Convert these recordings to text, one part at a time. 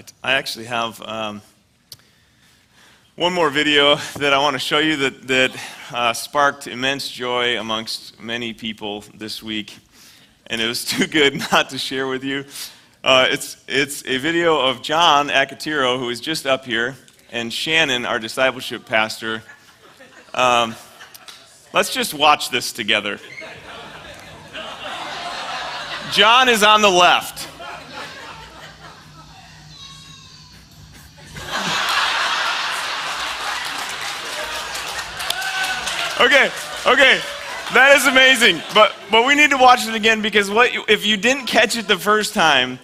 right. I actually have um, one more video that I want to show you that, that uh, sparked immense joy amongst many people this week. And it was too good not to share with you. Uh, it's, it's a video of John Akatiro, who is just up here, and Shannon, our discipleship pastor. Um, let's just watch this together. John is on the left. Okay, okay. That is amazing. But but we need to watch it again because what if you didn't catch it the first time,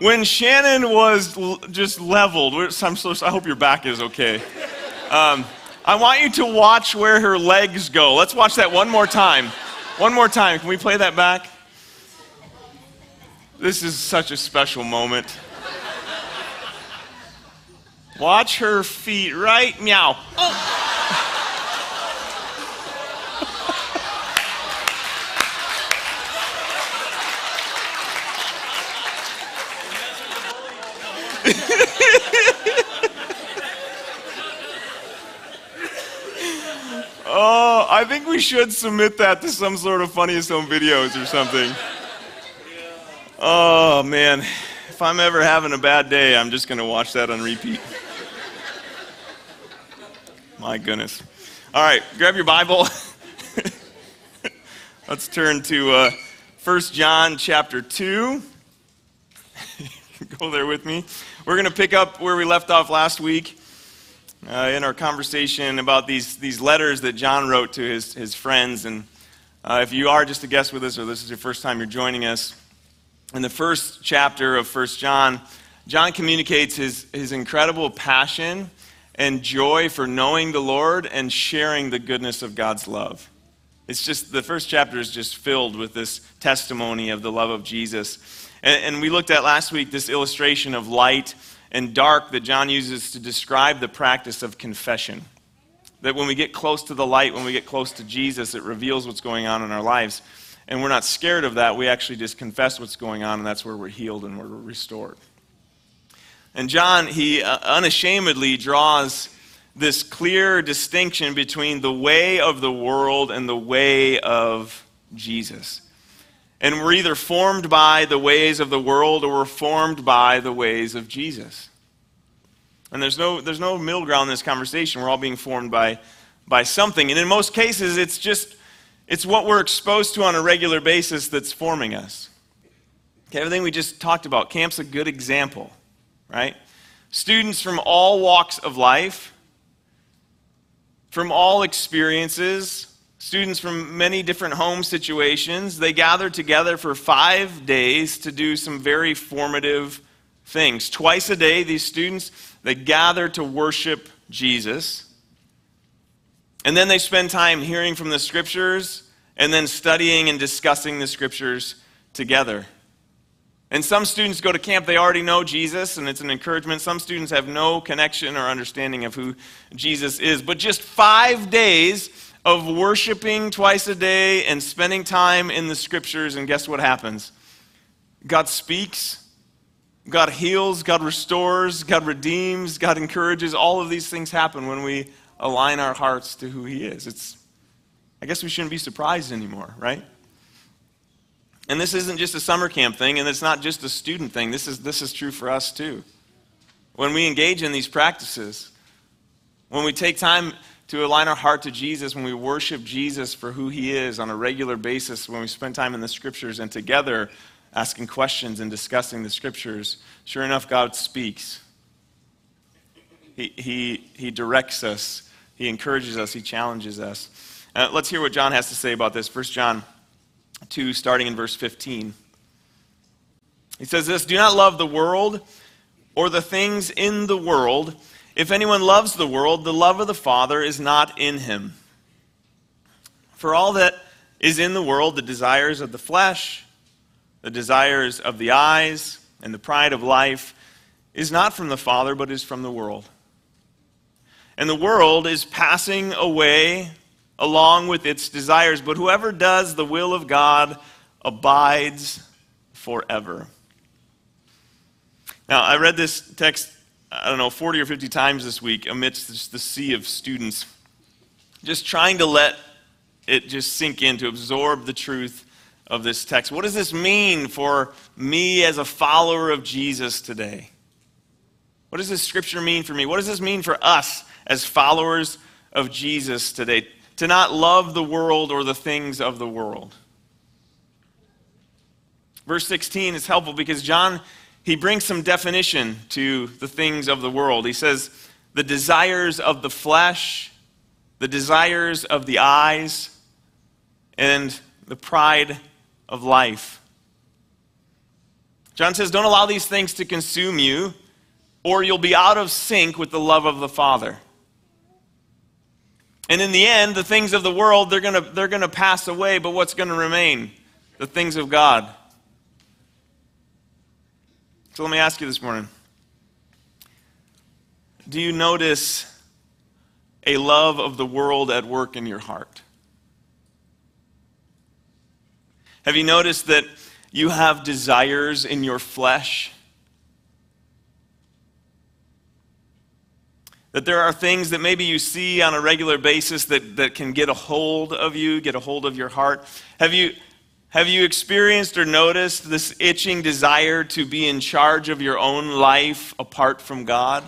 when Shannon was l- just leveled, I'm so, I hope your back is okay. Um, I want you to watch where her legs go. Let's watch that one more time. One more time. Can we play that back? This is such a special moment. Watch her feet, right? Meow. Oh. oh, I think we should submit that to some sort of funniest home videos or something. Oh, man. If I'm ever having a bad day, I'm just going to watch that on repeat. My goodness. All right, grab your Bible. Let's turn to uh, 1 John chapter 2. Go there with me. We're going to pick up where we left off last week uh, in our conversation about these, these letters that John wrote to his, his friends. And uh, if you are just a guest with us or this is your first time you're joining us, in the first chapter of 1 John, John communicates his, his incredible passion and joy for knowing the Lord and sharing the goodness of God's love. It's just, the first chapter is just filled with this testimony of the love of Jesus. And, and we looked at last week this illustration of light and dark that John uses to describe the practice of confession. That when we get close to the light, when we get close to Jesus, it reveals what's going on in our lives. And we're not scared of that. We actually just confess what's going on, and that's where we're healed and we're restored. And John, he uh, unashamedly draws this clear distinction between the way of the world and the way of Jesus. And we're either formed by the ways of the world or we're formed by the ways of Jesus. And there's no, there's no middle ground in this conversation. We're all being formed by, by something. And in most cases, it's just it's what we're exposed to on a regular basis that's forming us. Okay, everything we just talked about, camp's a good example, right? Students from all walks of life, from all experiences, students from many different home situations. They gathered together for five days to do some very formative things. Twice a day, these students, they gather to worship Jesus. And then they spend time hearing from the scriptures and then studying and discussing the scriptures together. And some students go to camp, they already know Jesus, and it's an encouragement. Some students have no connection or understanding of who Jesus is. But just five days of worshiping twice a day and spending time in the scriptures, and guess what happens? God speaks, God heals, God restores, God redeems, God encourages. All of these things happen when we align our hearts to who He is. It's, I guess we shouldn't be surprised anymore, right? And this isn't just a summer camp thing, and it's not just a student thing. This is, this is true for us too. When we engage in these practices, when we take time to align our heart to Jesus, when we worship Jesus for who he is on a regular basis, when we spend time in the scriptures and together asking questions and discussing the scriptures, sure enough, God speaks. He, he, he directs us, he encourages us, he challenges us. Uh, let's hear what John has to say about this. 1 John 2, starting in verse 15. He says this Do not love the world or the things in the world. If anyone loves the world, the love of the Father is not in him. For all that is in the world, the desires of the flesh, the desires of the eyes, and the pride of life, is not from the Father, but is from the world. And the world is passing away along with its desires, but whoever does the will of God abides forever. Now, I read this text, I don't know, 40 or 50 times this week amidst the sea of students, just trying to let it just sink in, to absorb the truth of this text. What does this mean for me as a follower of Jesus today? What does this scripture mean for me? What does this mean for us as followers of Jesus today? To not love the world or the things of the world. Verse 16 is helpful because John he brings some definition to the things of the world. He says, the desires of the flesh, the desires of the eyes, and the pride of life. John says, don't allow these things to consume you, or you'll be out of sync with the love of the Father. And in the end, the things of the world, they're going to they're going to pass away, but what's going to remain? The things of God. So let me ask you this morning Do you notice a love of the world at work in your heart? Have you noticed that you have desires in your flesh? That there are things that maybe you see on a regular basis that, that can get a hold of you, get a hold of your heart? Have you, have you experienced or noticed this itching desire to be in charge of your own life apart from God?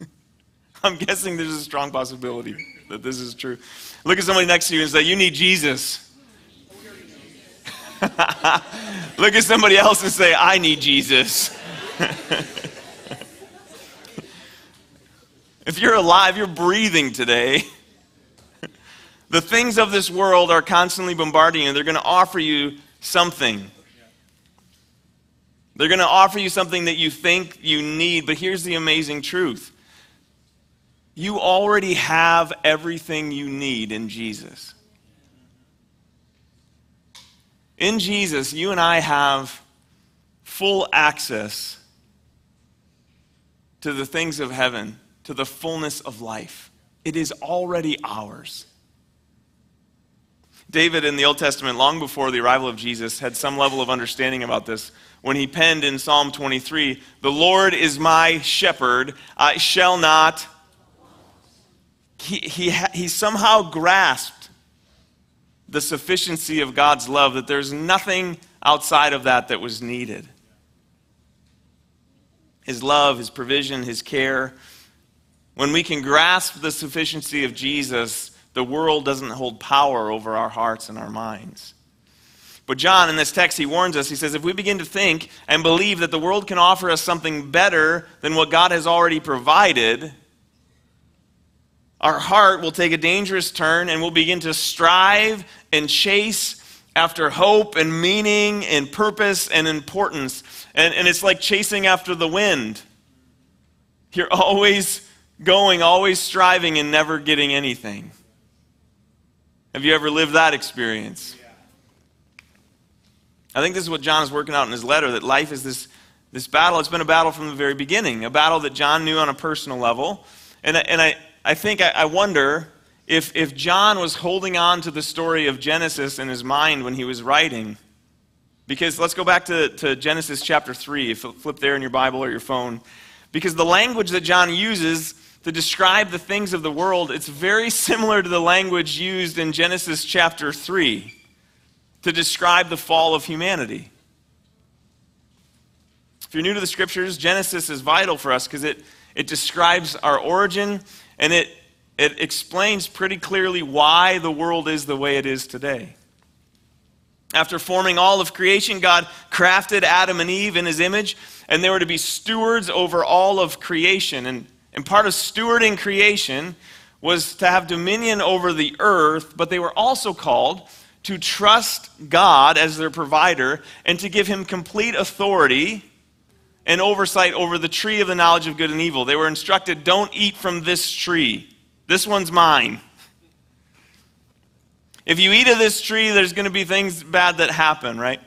I'm guessing there's a strong possibility that this is true. Look at somebody next to you and say, You need Jesus. Look at somebody else and say, I need Jesus. if you're alive, you're breathing today. The things of this world are constantly bombarding you. They're going to offer you something. They're going to offer you something that you think you need. But here's the amazing truth you already have everything you need in Jesus. In Jesus, you and I have full access to the things of heaven, to the fullness of life. It is already ours. David in the Old Testament, long before the arrival of Jesus, had some level of understanding about this when he penned in Psalm 23 The Lord is my shepherd, I shall not. He, he, he somehow grasped the sufficiency of God's love, that there's nothing outside of that that was needed. His love, His provision, His care. When we can grasp the sufficiency of Jesus, the world doesn't hold power over our hearts and our minds. But John, in this text, he warns us. He says, if we begin to think and believe that the world can offer us something better than what God has already provided, our heart will take a dangerous turn and we'll begin to strive and chase after hope and meaning and purpose and importance. And, and it's like chasing after the wind. You're always going, always striving, and never getting anything. Have you ever lived that experience? I think this is what John is working out in his letter that life is this, this battle. It's been a battle from the very beginning, a battle that John knew on a personal level. And, and I, I think, I, I wonder if, if John was holding on to the story of Genesis in his mind when he was writing. Because let's go back to, to Genesis chapter 3, if flip there in your Bible or your phone. Because the language that John uses to describe the things of the world, it's very similar to the language used in Genesis chapter 3 to describe the fall of humanity. If you're new to the scriptures, Genesis is vital for us because it, it describes our origin and it, it explains pretty clearly why the world is the way it is today. After forming all of creation, God crafted Adam and Eve in his image, and they were to be stewards over all of creation. And and part of stewarding creation was to have dominion over the earth, but they were also called to trust God as their provider and to give him complete authority and oversight over the tree of the knowledge of good and evil. They were instructed don't eat from this tree, this one's mine. If you eat of this tree, there's going to be things bad that happen, right?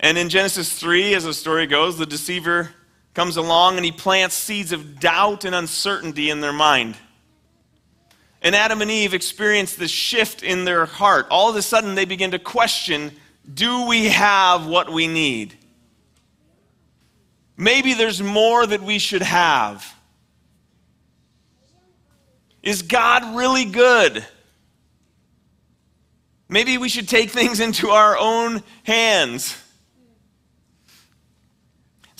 And in Genesis 3, as the story goes, the deceiver comes along and he plants seeds of doubt and uncertainty in their mind. And Adam and Eve experience this shift in their heart. All of a sudden, they begin to question do we have what we need? Maybe there's more that we should have. Is God really good? Maybe we should take things into our own hands.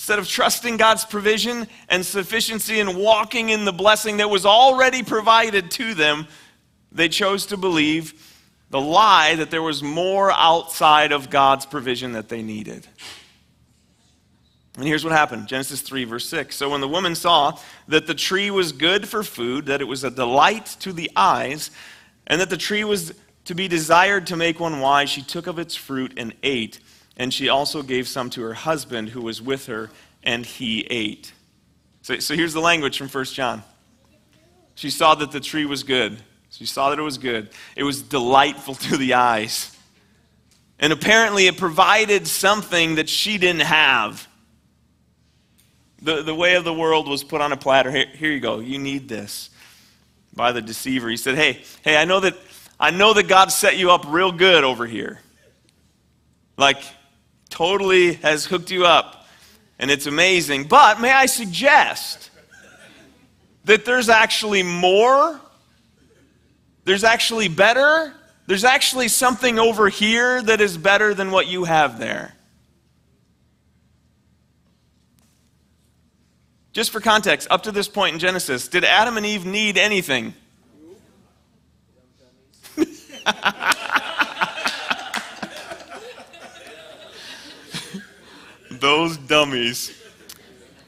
Instead of trusting God's provision and sufficiency and walking in the blessing that was already provided to them, they chose to believe the lie that there was more outside of God's provision that they needed. And here's what happened Genesis 3, verse 6. So when the woman saw that the tree was good for food, that it was a delight to the eyes, and that the tree was to be desired to make one wise, she took of its fruit and ate. And she also gave some to her husband who was with her, and he ate. So, so here's the language from 1 John. She saw that the tree was good. She saw that it was good. It was delightful to the eyes. And apparently, it provided something that she didn't have. The, the way of the world was put on a platter. Here, here you go. You need this. By the deceiver. He said, Hey, hey, I know that I know that God set you up real good over here. Like, totally has hooked you up, and it's amazing. But may I suggest that there's actually more? There's actually better? There's actually something over here that is better than what you have there. Just for context, up to this point in Genesis, did Adam and Eve need anything? Those dummies.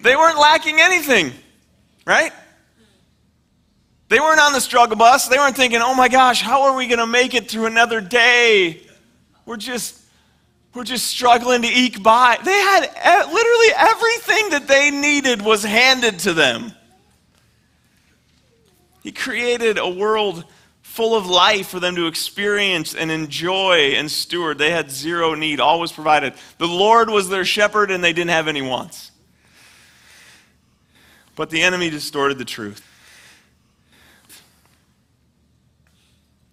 They weren't lacking anything, right? They weren't on the struggle bus. They weren't thinking, oh my gosh, how are we going to make it through another day? We're just, we're just struggling to eke by. They had literally everything that they needed was handed to them. He created a world full of life for them to experience and enjoy and steward. They had zero need, all was provided. The Lord was their shepherd, and they didn't have any wants. But the enemy distorted the truth.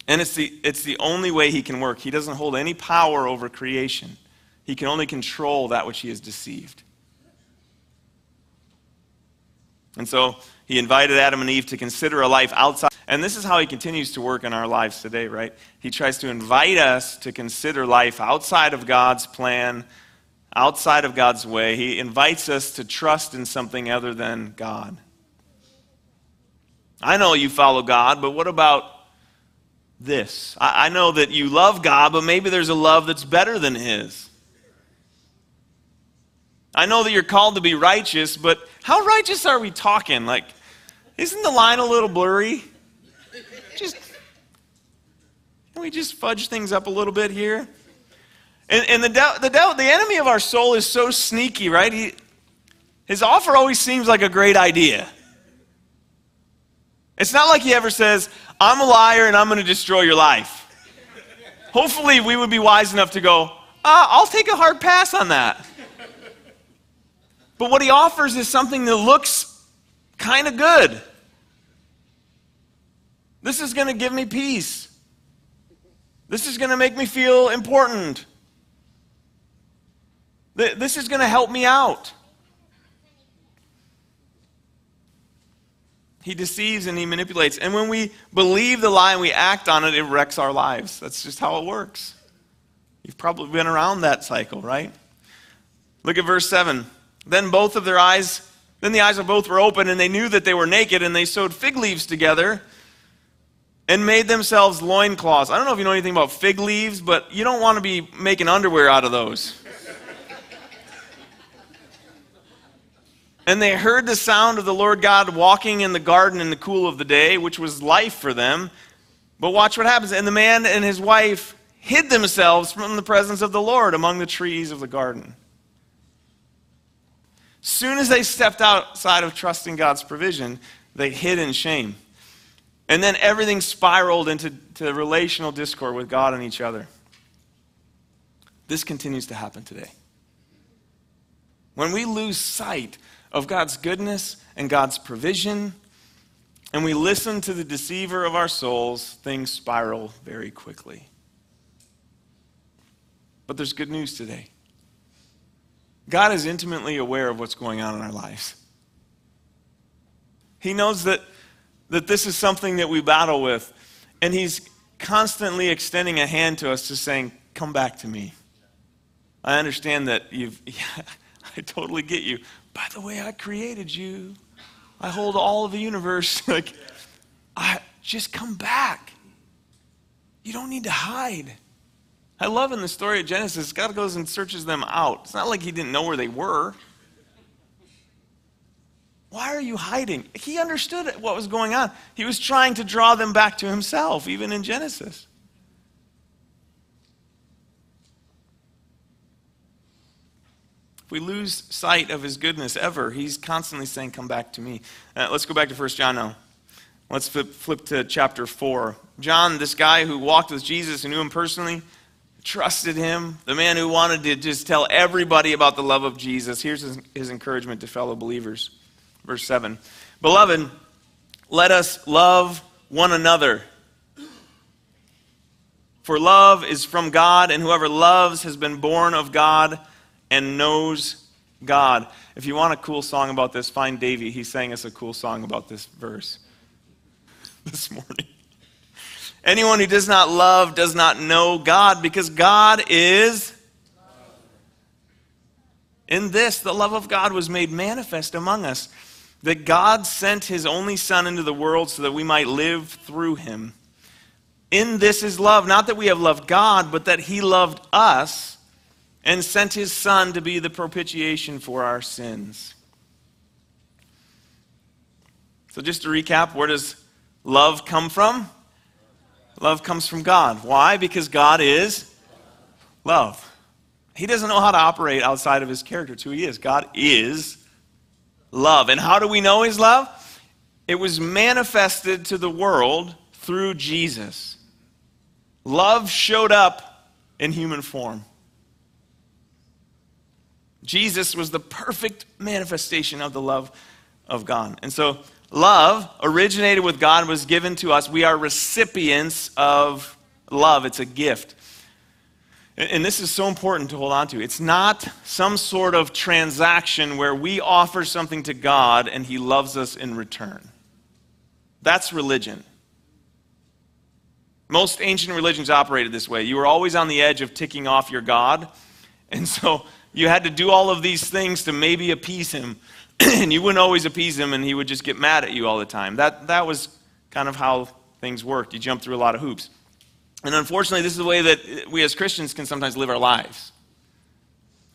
And it's the, it's the only way he can work. He doesn't hold any power over creation, he can only control that which he has deceived. And so he invited Adam and Eve to consider a life outside. And this is how he continues to work in our lives today, right? He tries to invite us to consider life outside of God's plan, outside of God's way. He invites us to trust in something other than God. I know you follow God, but what about this? I, know that you love God, but maybe there's a love that's better than His. I know that you're called to be righteous, but how righteous are we talking? Like, isn't the line a little blurry? Just can we just fudge things up a little bit here? And, and the, the, the enemy of our soul is so sneaky, right? He, his offer always seems like a great idea. It's not like he ever says, I'm a liar and I'm going to destroy your life. Hopefully, we would be wise enough to go, uh, I'll take a hard pass on that. But what he offers is something that looks kind of good. This is going to give me peace. This is going to make me feel important. This is going to help me out. He deceives and he manipulates. And when we believe the lie and we act on it, it wrecks our lives. That's just how it works. You've probably been around that cycle, right? Look at verse 7. Then both of their eyes, then the eyes of both were open, and they knew that they were naked, and they sewed fig leaves together and made themselves loincloths. I don't know if you know anything about fig leaves, but you don't want to be making underwear out of those. and they heard the sound of the Lord God walking in the garden in the cool of the day, which was life for them. But watch what happens. And the man and his wife hid themselves from the presence of the Lord among the trees of the garden. Soon as they stepped outside of trusting God's provision, they hid in shame. And then everything spiraled into relational discord with God and each other. This continues to happen today. When we lose sight of God's goodness and God's provision, and we listen to the deceiver of our souls, things spiral very quickly. But there's good news today. God is intimately aware of what's going on in our lives. He knows that, that this is something that we battle with, and He's constantly extending a hand to us, just saying, Come back to me. I understand that you've, yeah, I totally get you. By the way, I created you. I hold all of the universe. like, I just come back. You don't need to hide. I love in the story of Genesis, God goes and searches them out. It's not like he didn't know where they were. Why are you hiding? He understood what was going on. He was trying to draw them back to himself, even in Genesis. If we lose sight of his goodness ever, he's constantly saying, Come back to me. Uh, let's go back to 1 John now. Let's flip, flip to chapter 4. John, this guy who walked with Jesus and knew him personally, trusted him, the man who wanted to just tell everybody about the love of Jesus. Here's his, his encouragement to fellow believers. Verse 7 Beloved, let us love one another. For love is from God, and whoever loves has been born of God and knows God. If you want a cool song about this, find Davey. He sang us a cool song about this verse this morning. Anyone who does not love does not know God because God is. In this, the love of God was made manifest among us, that God sent his only Son into the world so that we might live through him. In this is love, not that we have loved God, but that he loved us and sent his Son to be the propitiation for our sins. So, just to recap, where does love come from? Love comes from God. Why? Because God is love. He doesn't know how to operate outside of his character. It's who he is. God is love. And how do we know his love? It was manifested to the world through Jesus. Love showed up in human form. Jesus was the perfect manifestation of the love of God. And so Love originated with God, was given to us. We are recipients of love, it's a gift. And this is so important to hold on to. It's not some sort of transaction where we offer something to God and He loves us in return. That's religion. Most ancient religions operated this way. You were always on the edge of ticking off your God. And so you had to do all of these things to maybe appease Him. and you wouldn't always appease him, and he would just get mad at you all the time. That, that was kind of how things worked. You jump through a lot of hoops. And unfortunately, this is the way that we as Christians can sometimes live our lives.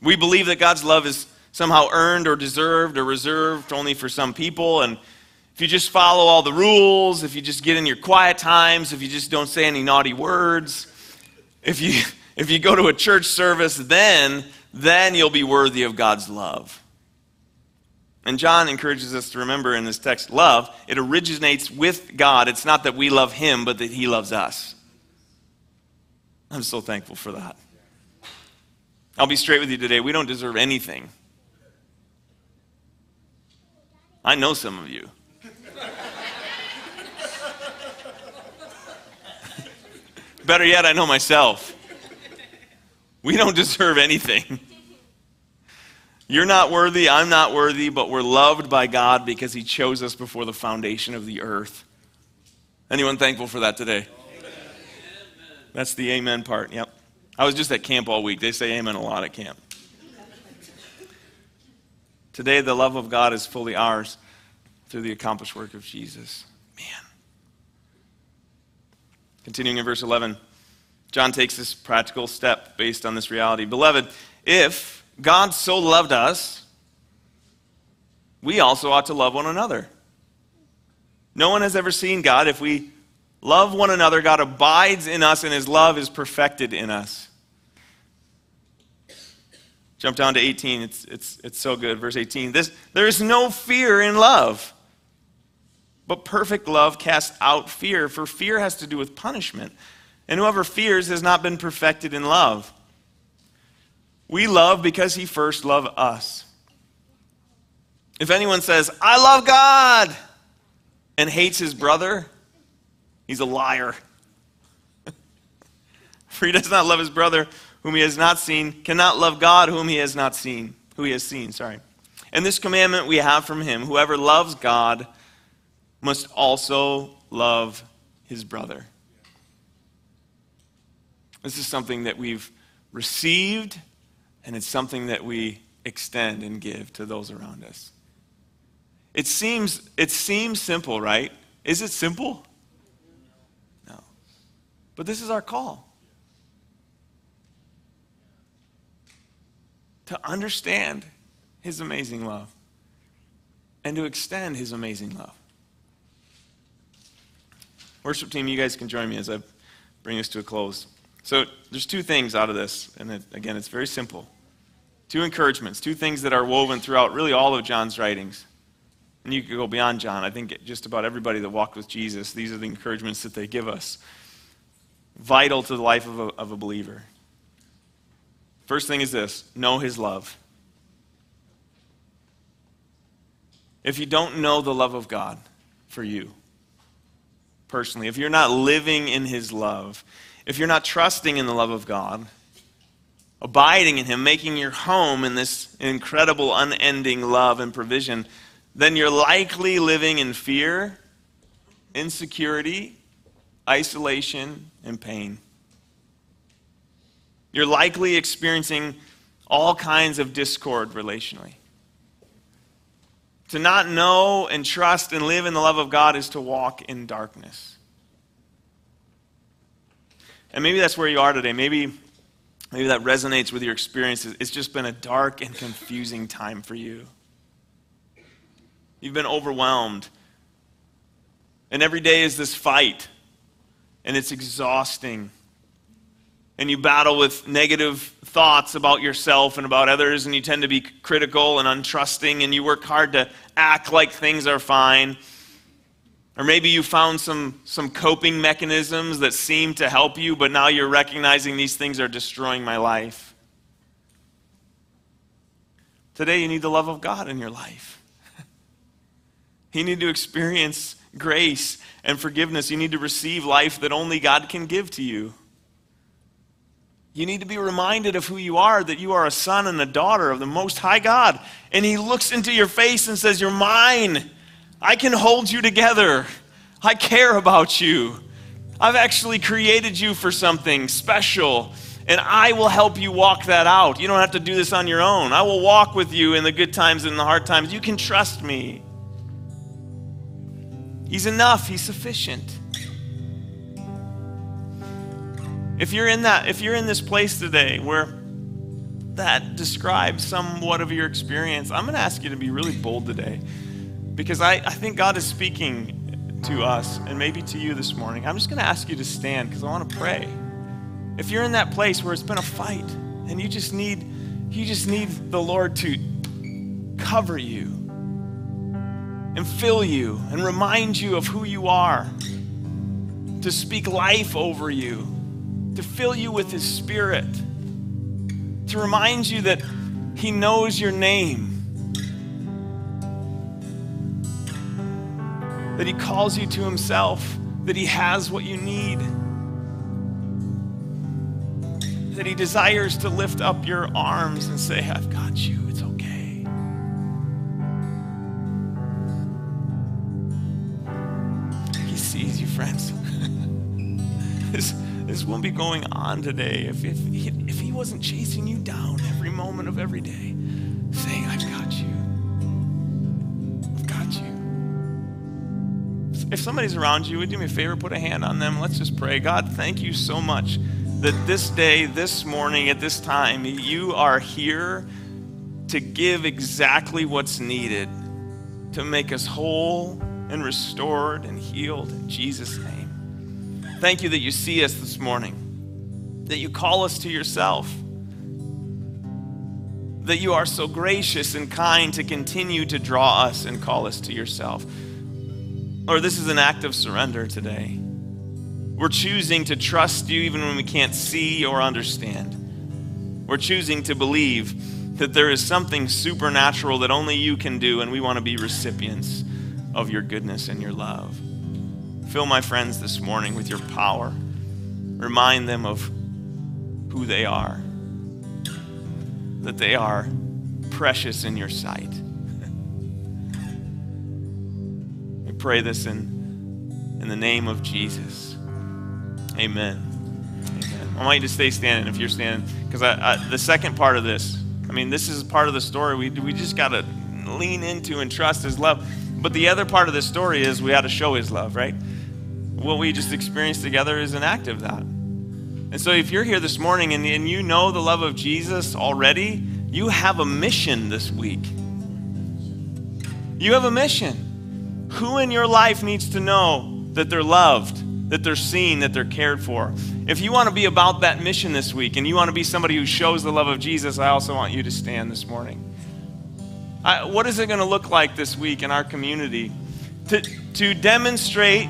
We believe that God's love is somehow earned or deserved or reserved only for some people. And if you just follow all the rules, if you just get in your quiet times, if you just don't say any naughty words, if you, if you go to a church service, then, then you'll be worthy of God's love. And John encourages us to remember in this text love, it originates with God. It's not that we love him, but that he loves us. I'm so thankful for that. I'll be straight with you today. We don't deserve anything. I know some of you. Better yet, I know myself. We don't deserve anything. You're not worthy, I'm not worthy, but we're loved by God because He chose us before the foundation of the earth. Anyone thankful for that today? That's the amen part. Yep. I was just at camp all week. They say amen a lot at camp. Today, the love of God is fully ours through the accomplished work of Jesus. Man. Continuing in verse 11, John takes this practical step based on this reality. Beloved, if God so loved us, we also ought to love one another. No one has ever seen God. If we love one another, God abides in us and his love is perfected in us. Jump down to 18. It's, it's, it's so good. Verse 18. This, there is no fear in love, but perfect love casts out fear, for fear has to do with punishment. And whoever fears has not been perfected in love. We love because he first loved us. If anyone says, I love God, and hates his brother, he's a liar. For he does not love his brother whom he has not seen, cannot love God whom he has not seen. who he has seen, sorry. And this commandment we have from him whoever loves God must also love his brother. This is something that we've received, and it's something that we extend and give to those around us. It seems, it seems simple, right? Is it simple? But this is our call. To understand his amazing love and to extend his amazing love. Worship team, you guys can join me as I bring this to a close. So, there's two things out of this, and it, again, it's very simple. Two encouragements, two things that are woven throughout really all of John's writings. And you could go beyond John. I think just about everybody that walked with Jesus, these are the encouragements that they give us. Vital to the life of a, of a believer. First thing is this know his love. If you don't know the love of God for you personally, if you're not living in his love, if you're not trusting in the love of God, abiding in him, making your home in this incredible, unending love and provision, then you're likely living in fear, insecurity, isolation, and pain. You're likely experiencing all kinds of discord relationally. To not know and trust and live in the love of God is to walk in darkness. And maybe that's where you are today. Maybe, maybe that resonates with your experiences. It's just been a dark and confusing time for you. You've been overwhelmed. And every day is this fight, and it's exhausting. And you battle with negative thoughts about yourself and about others, and you tend to be critical and untrusting, and you work hard to act like things are fine. Or maybe you found some, some coping mechanisms that seem to help you, but now you're recognizing these things are destroying my life. Today, you need the love of God in your life. You need to experience grace and forgiveness. You need to receive life that only God can give to you. You need to be reminded of who you are, that you are a son and a daughter of the Most High God. And He looks into your face and says, You're mine. I can hold you together. I care about you. I've actually created you for something special, and I will help you walk that out. You don't have to do this on your own. I will walk with you in the good times and the hard times. You can trust me. He's enough, He's sufficient. If you're in that, if you're in this place today where that describes somewhat of your experience, I'm going to ask you to be really bold today because I, I think God is speaking to us and maybe to you this morning. I'm just going to ask you to stand because I want to pray. If you're in that place where it's been a fight and you just need you just need the Lord to cover you and fill you and remind you of who you are, to speak life over you, to fill you with His Spirit, to remind you that He knows your name, that He calls you to Himself, that He has what you need. That he desires to lift up your arms and say, I've got you. It's friends. this, this won't be going on today if, if, if he wasn't chasing you down every moment of every day, saying, I've got you. I've got you. If somebody's around you, would you do me a favor? Put a hand on them. Let's just pray. God, thank you so much that this day, this morning, at this time, you are here to give exactly what's needed to make us whole and restored and healed in Jesus' name. Thank you that you see us this morning, that you call us to yourself, that you are so gracious and kind to continue to draw us and call us to yourself. Lord, this is an act of surrender today. We're choosing to trust you even when we can't see or understand. We're choosing to believe that there is something supernatural that only you can do, and we want to be recipients of your goodness and your love. Fill my friends this morning with your power. Remind them of who they are, that they are precious in your sight. We pray this in, in the name of Jesus. Amen. Amen. I want you to stay standing if you're standing, because I, I, the second part of this, I mean, this is part of the story. We, we just got to lean into and trust His love. But the other part of the story is we got to show His love, right? What we just experienced together is an act of that. And so if you're here this morning and, and you know the love of Jesus already, you have a mission this week. You have a mission. Who in your life needs to know that they're loved, that they're seen, that they're cared for? If you want to be about that mission this week and you want to be somebody who shows the love of Jesus, I also want you to stand this morning. I, what is it going to look like this week in our community to, to demonstrate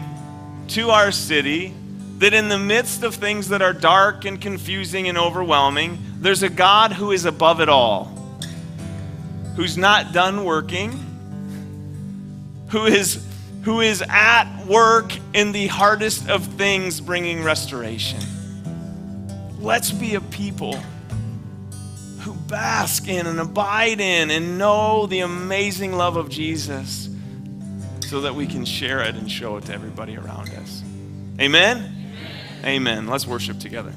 to our city that in the midst of things that are dark and confusing and overwhelming, there's a God who is above it all, who's not done working, who is who is at work in the hardest of things bringing restoration. Let's be a people bask in and abide in and know the amazing love of Jesus so that we can share it and show it to everybody around us. Amen? Amen. Amen. Let's worship together.